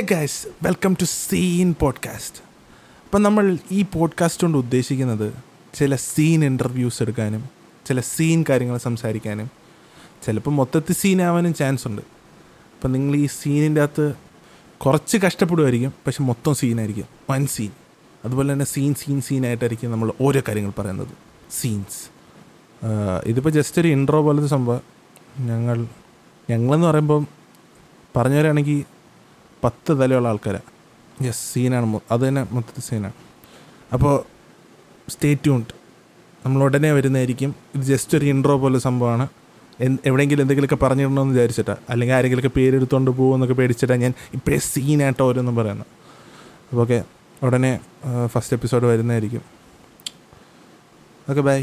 Hey guys welcome to scene podcast അപ്പം നമ്മൾ ഈ പോഡ്കാസ്റ്റ് കൊണ്ട് ഉദ്ദേശിക്കുന്നത് ചില സീൻ ഇന്റർവ്യൂസ് എടുക്കാനും ചില സീൻ കാര്യങ്ങൾ സംസാരിക്കാനും ചിലപ്പോൾ മൊത്തത്തിൽ സീനാവാനും ചാൻസ് ഉണ്ട്. അപ്പം നിങ്ങൾ ഈ സീനിന്റെ അകത്ത് കുറച്ച് കഷ്ടപ്പെടുമായിരിക്കും പക്ഷെ മൊത്തം സീനായിരിക്കും വൺ സീൻ അതുപോലെ തന്നെ സീൻ സീൻ സീനായിട്ടായിരിക്കും നമ്മൾ ഓരോ കാര്യങ്ങൾ പറയുന്നത്. സീൻസ് ഇതിപ്പോൾ ജസ്റ്റ് ഒരു ഇൻട്രോ പോലത്തെ സംഭവം. ഞങ്ങൾ ഞങ്ങളെന്ന് പറയുമ്പം പറഞ്ഞവരാണെങ്കിൽ പത്ത് തലയുള്ള ആൾക്കാരാണ് യെസ് സീനാണ് അത് തന്നെ മൊത്തത്തിൽ സീനാണ്. അപ്പോൾ സ്റ്റേ ട്യൂൺഡ് നമ്മൾ ഉടനെ വരുന്നതായിരിക്കും. ഇത് ജസ്റ്റ് ഒരു ഇൻട്രോ പോലെ സംഭവമാണ്. എവിടെയെങ്കിലും എന്തെങ്കിലുമൊക്കെ പറഞ്ഞിടണമെന്ന് വിചാരിച്ചിട്ടാണ് അല്ലെങ്കിൽ ആരെങ്കിലുമൊക്കെ പേരെടുത്തുകൊണ്ട് പോകുമെന്നൊക്കെ പേടിച്ചിട്ടാണ് ഞാൻ ഇപ്പോഴേ സീനായിട്ട് ഓരോന്നും പറയുന്നത് അപ്പോൾ ഓക്കെ ഉടനെ ഫസ്റ്റ് എപ്പിസോഡ് വരുന്നതായിരിക്കും. Okay bye